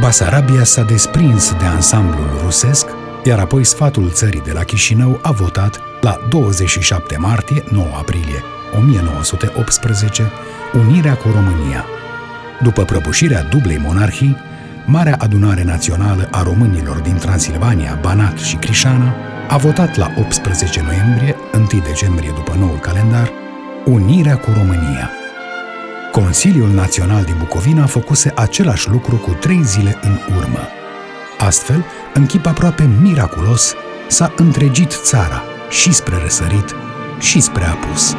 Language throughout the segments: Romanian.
Basarabia s-a desprins de ansamblul rusesc, iar apoi sfatul țării de la Chișinău a votat la 27 martie 9 aprilie 1918 unirea cu România. După prăbușirea dublei monarhii, Marea Adunare Națională a Românilor din Transilvania, Banat și Crișana a votat la 18 noiembrie, 1 decembrie după noul calendar, unirea cu România. Consiliul Național din Bucovina făcuse același lucru cu trei zile în urmă. Astfel, în chip aproape miraculos, s-a întregit țara și spre răsărit și spre apus.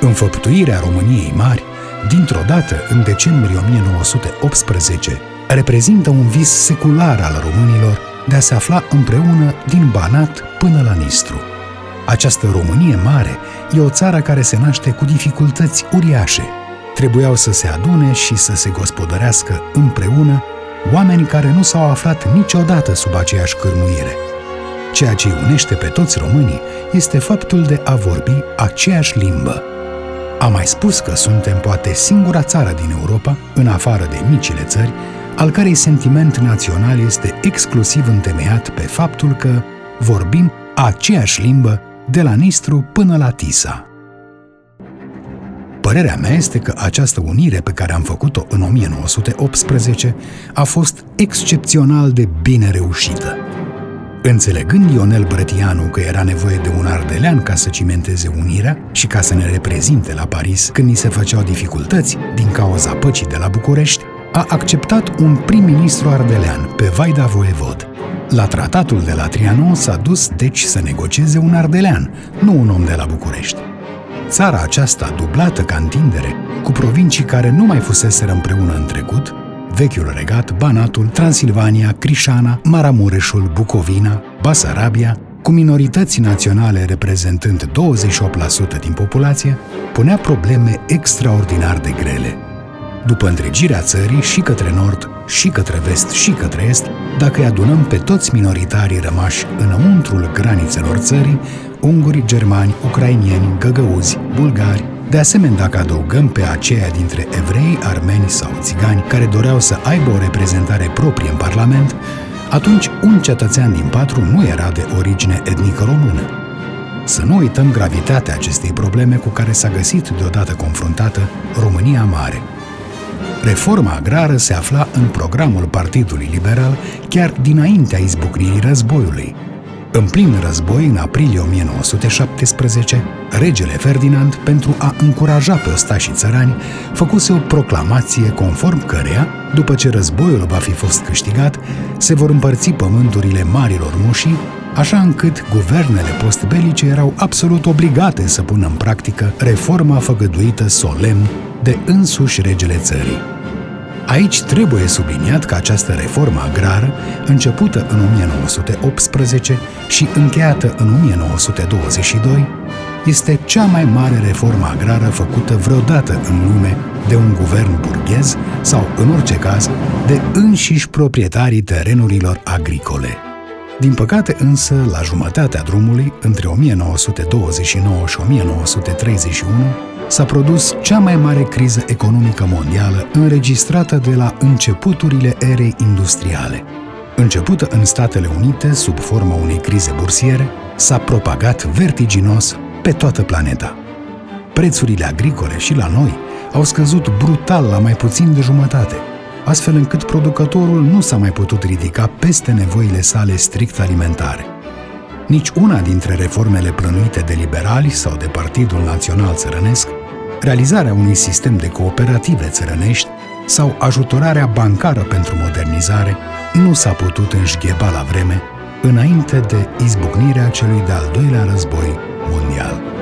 Înfăptuirea României Mari, dintr-o dată, în decembrie 1918, reprezintă un vis secular al românilor de a se afla împreună din Banat până la Nistru. Această Românie mare e o țară care se naște cu dificultăți uriașe. Trebuiau să se adune și să se gospodărească împreună oameni care nu s-au aflat niciodată sub aceeași cârmuire. Ceea ce îi unește pe toți românii este faptul de a vorbi aceeași limbă. Am mai spus că suntem poate singura țară din Europa, în afară de micile țări, al cărei sentiment național este exclusiv întemeiat pe faptul că vorbim aceeași limbă de la Nistru până la Tisa. Părerea mea este că această unire pe care am făcut-o în 1918 a fost excepțional de bine reușită. Înțelegând Ionel Brătianu că era nevoie de un ardelean ca să cimenteze unirea și ca să ne reprezinte la Paris când ni se făceau dificultăți din cauza păcii de la București, a acceptat un prim-ministru ardelean, pe Vaida Voevod. La tratatul de la Trianon s-a dus deci să negocieze un ardelean, nu un om de la București. Țara aceasta, dublată ca întindere, cu provincii care nu mai fuseseră împreună în trecut, vechiul regat, Banatul, Transilvania, Crișana, Maramureșul, Bucovina, Basarabia, cu minorități naționale reprezentând 28% din populație, punea probleme extraordinar de grele. După întregirea țării și către nord, și către vest, și către est, dacă îi adunăm pe toți minoritarii rămași înăuntrul granițelor țării, unguri, germani, ucrainieni, găgăuzi, bulgari, de asemenea, dacă adăugăm pe aceia dintre evrei, armeni sau țigani care doreau să aibă o reprezentare proprie în Parlament, atunci un cetățean din patru nu era de origine etnică română. Să nu uităm gravitatea acestei probleme cu care s-a găsit deodată confruntată România Mare. Reforma agrară se afla în programul Partidului Liberal chiar dinaintea izbucnirii războiului, în plin război, în aprilie 1917, regele Ferdinand, pentru a încuraja pe ostașii țărani, făcuse o proclamație conform căreia, după ce războiul va fi fost câștigat, se vor împărți pământurile marilor mușii, așa încât guvernele postbelice erau absolut obligate să pună în practică reforma făgăduită solemn de însuși regele țării. Aici trebuie subliniat că această reformă agrară, începută în 1918 și încheiată în 1922, este cea mai mare reformă agrară făcută vreodată în lume de un guvern burghez sau, în orice caz, de înșiși proprietarii terenurilor agricole. Din păcate însă, la jumătatea drumului, între 1929 și 1931, s-a produs cea mai mare criză economică mondială înregistrată de la începuturile erei industriale. Începută în Statele Unite sub forma unei crize bursiere, s-a propagat vertiginos pe toată planeta. Prețurile agricole și la noi au scăzut brutal la mai puțin de jumătate, astfel încât producătorul nu s-a mai putut ridica peste nevoile sale strict alimentare. Nici una dintre reformele plănuite de liberali sau de Partidul Național Țărănesc, realizarea unui sistem de cooperative țărănești sau ajutorarea bancară pentru modernizare nu s-a putut înșgheba la vreme înainte de izbucnirea celui de-al doilea război mondial.